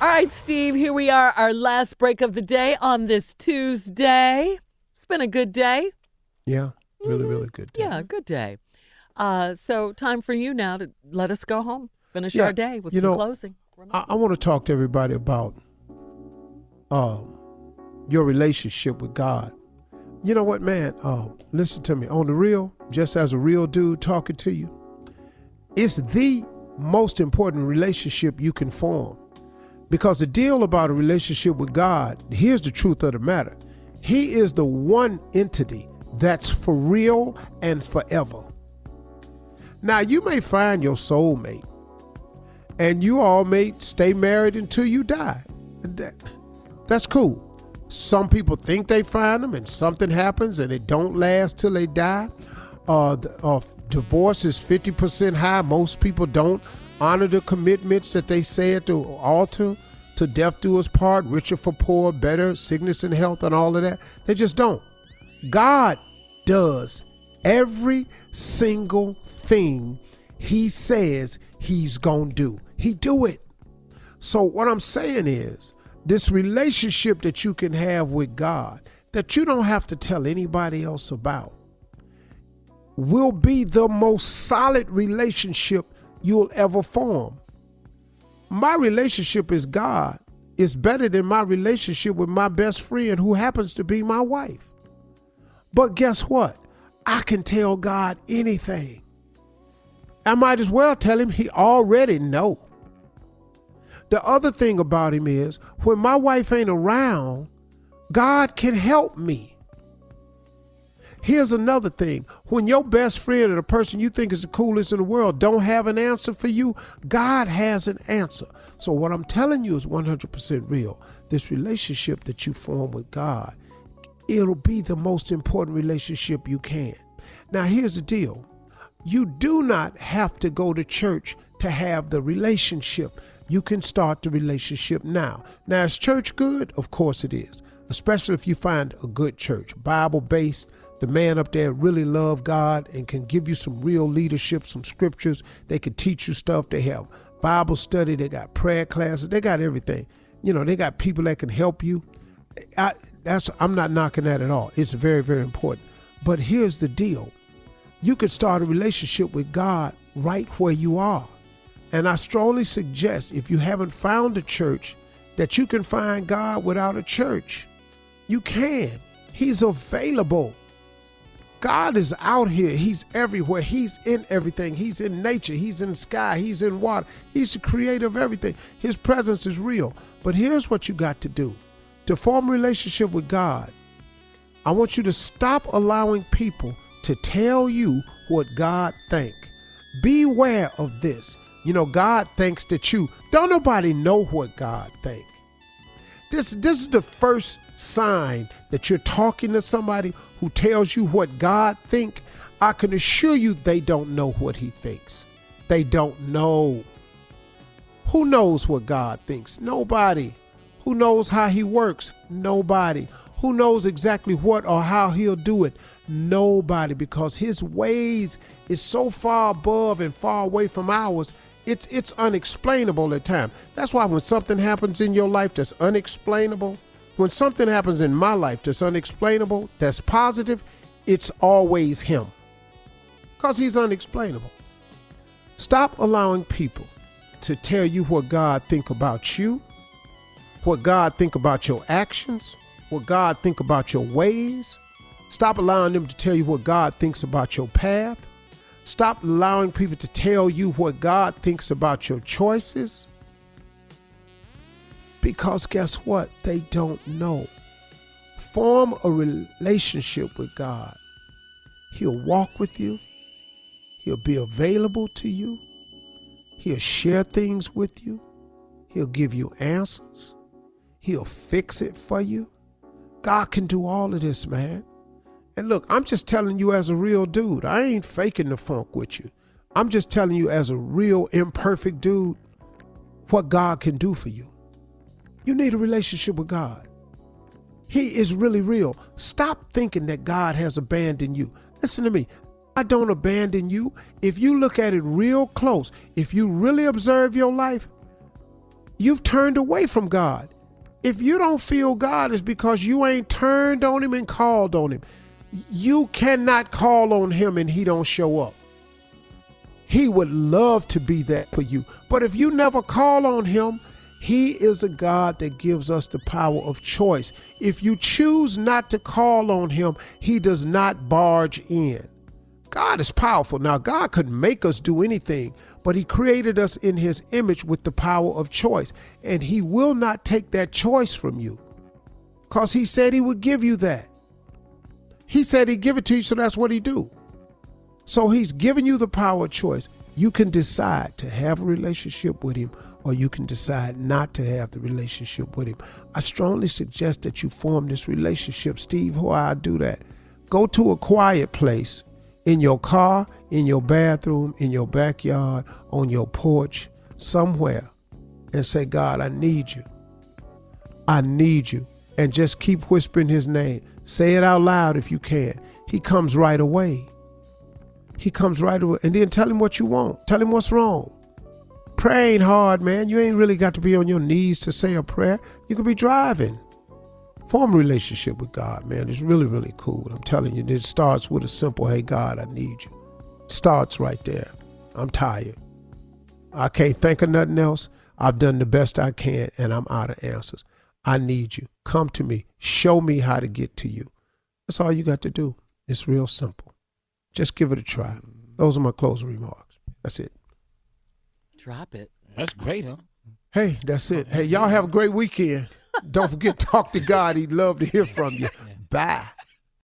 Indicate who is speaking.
Speaker 1: All right, Steve, here we are, our last break of the day on this Tuesday. It's been a good day.
Speaker 2: Yeah, really, really good. Day.
Speaker 1: Yeah, good day. Uh, so, time for you now to let us go home, finish
Speaker 2: Yeah,
Speaker 1: our day with
Speaker 2: you
Speaker 1: some
Speaker 2: know,
Speaker 1: closing.
Speaker 2: I, I want to talk to everybody about um, your relationship with God. You know what, man? Um, listen to me. On the real, just as a real dude talking to you, it's the most important relationship you can form. Because the deal about a relationship with God, here's the truth of the matter He is the one entity that's for real and forever. Now, you may find your soulmate, and you all may stay married until you die. That, that's cool. Some people think they find them, and something happens, and it don't last till they die. Uh, the, uh, divorce is fifty percent high. Most people don't honor the commitments that they say at the altar. To death do us part, richer for poor, better, sickness and health, and all of that. They just don't. God does every single thing he says he's going to do. He do it. So what I'm saying is this relationship that you can have with God that you don't have to tell anybody else about will be the most solid relationship you'll ever form. My relationship is God is better than my relationship with my best friend who happens to be my wife. But guess what? I can tell God anything. I might as well tell him he already know. The other thing about him is when my wife ain't around, God can help me. Here's another thing. When your best friend or the person you think is the coolest in the world don't have an answer for you, God has an answer. So what I'm telling you is 100% real. This relationship that you form with God, it'll be the most important relationship you can. Now here's the deal. You do not have to go to church to have the relationship. You can start the relationship now. Now, is church good? Of course it is, especially if you find a good church, Bible based. The man up there really love God and can give you some real leadership, some scriptures. They can teach you stuff. They have Bible study. They got prayer classes. They got everything. You know, they got people that can help you. I, that's I'm not knocking that at all. It's very, very important. But here's the deal you can start a relationship with God right where you are. And I strongly suggest if you haven't found a church, that you can find God without a church. You can. He's available. God is out here. He's everywhere. He's in everything. He's in nature. He's in sky. He's in water. He's the creator of everything. His presence is real. But here's what you got to do to form a relationship with God. I want you to stop allowing people to tell you what God think. Beware of this. You know, God thinks that you don't nobody know what God think. This this is the first sign that you're talking to somebody who tells you what God think. I can assure you they don't know what he thinks. They don't know. Who knows what God thinks? Nobody. Who knows how he works? Nobody. Who knows exactly what or how he'll do it? Nobody, because his ways is so far above and far away from ours. It's it's unexplainable at times. That's why when something happens in your life that's unexplainable, when something happens in my life that's unexplainable, that's positive, it's always him. Because he's unexplainable. Stop allowing people to tell you what God think about you, what God think about your actions, what God think about your ways. Stop allowing them to tell you what God thinks about your path. Stop allowing people to tell you what God thinks about your choices. Because guess what? They don't know. Form a relationship with God. He'll walk with you. He'll be available to you. He'll share things with you. He'll give you answers. He'll fix it for you. God can do all of this, man. And look, I'm just telling you as a real dude. I ain't faking the funk with you. I'm just telling you as a real imperfect dude what God can do for you. You need a relationship with God. He is really real. Stop thinking that God has abandoned you. Listen to me. I don't abandon you. If you look at it real close, if you really observe your life, you've turned away from God. If you don't feel God, it's because you ain't turned on him and called on him. You cannot call on him and he don't show up. He would love to be that for you. But if you never call on him, he is a God that gives us the power of choice. If you choose not to call on him, he does not barge in. God is powerful. Now, God could make us do anything, but He created us in His image with the power of choice. And He will not take that choice from you because He said He would give you that. He said He'd give it to you, so that's what He do. So He's giving you the power of choice. You can decide to have a relationship with Him or you can decide not to have the relationship with Him. I strongly suggest that you form this relationship. Steve, how I do that? Go to a quiet place in your car, in your bathroom, in your backyard, on your porch, somewhere, and say, God, I need you. I need you. And just keep whispering his name. Say it out loud if you can. He comes right away. He comes right away. And then tell him what you want. Tell him what's wrong. Pray ain't hard, man. You ain't really got to be on your knees to say a prayer. You could be driving form a relationship with God, man. It's really, really cool. I'm telling you, it starts with a simple, hey, God, I need you. starts right there. I'm tired. I can't think of nothing else. I've done the best I can and I'm out of answers. I need you. Come to me. Show me how to get to you. That's all you got to do. It's real simple. Just give it a try. Those are my closing remarks. That's it.
Speaker 1: Drop it.
Speaker 3: That's great, huh?
Speaker 2: Hey, that's it. Hey, y'all have a great weekend. Don't forget, talk to God. He'd love to hear from you. Bye.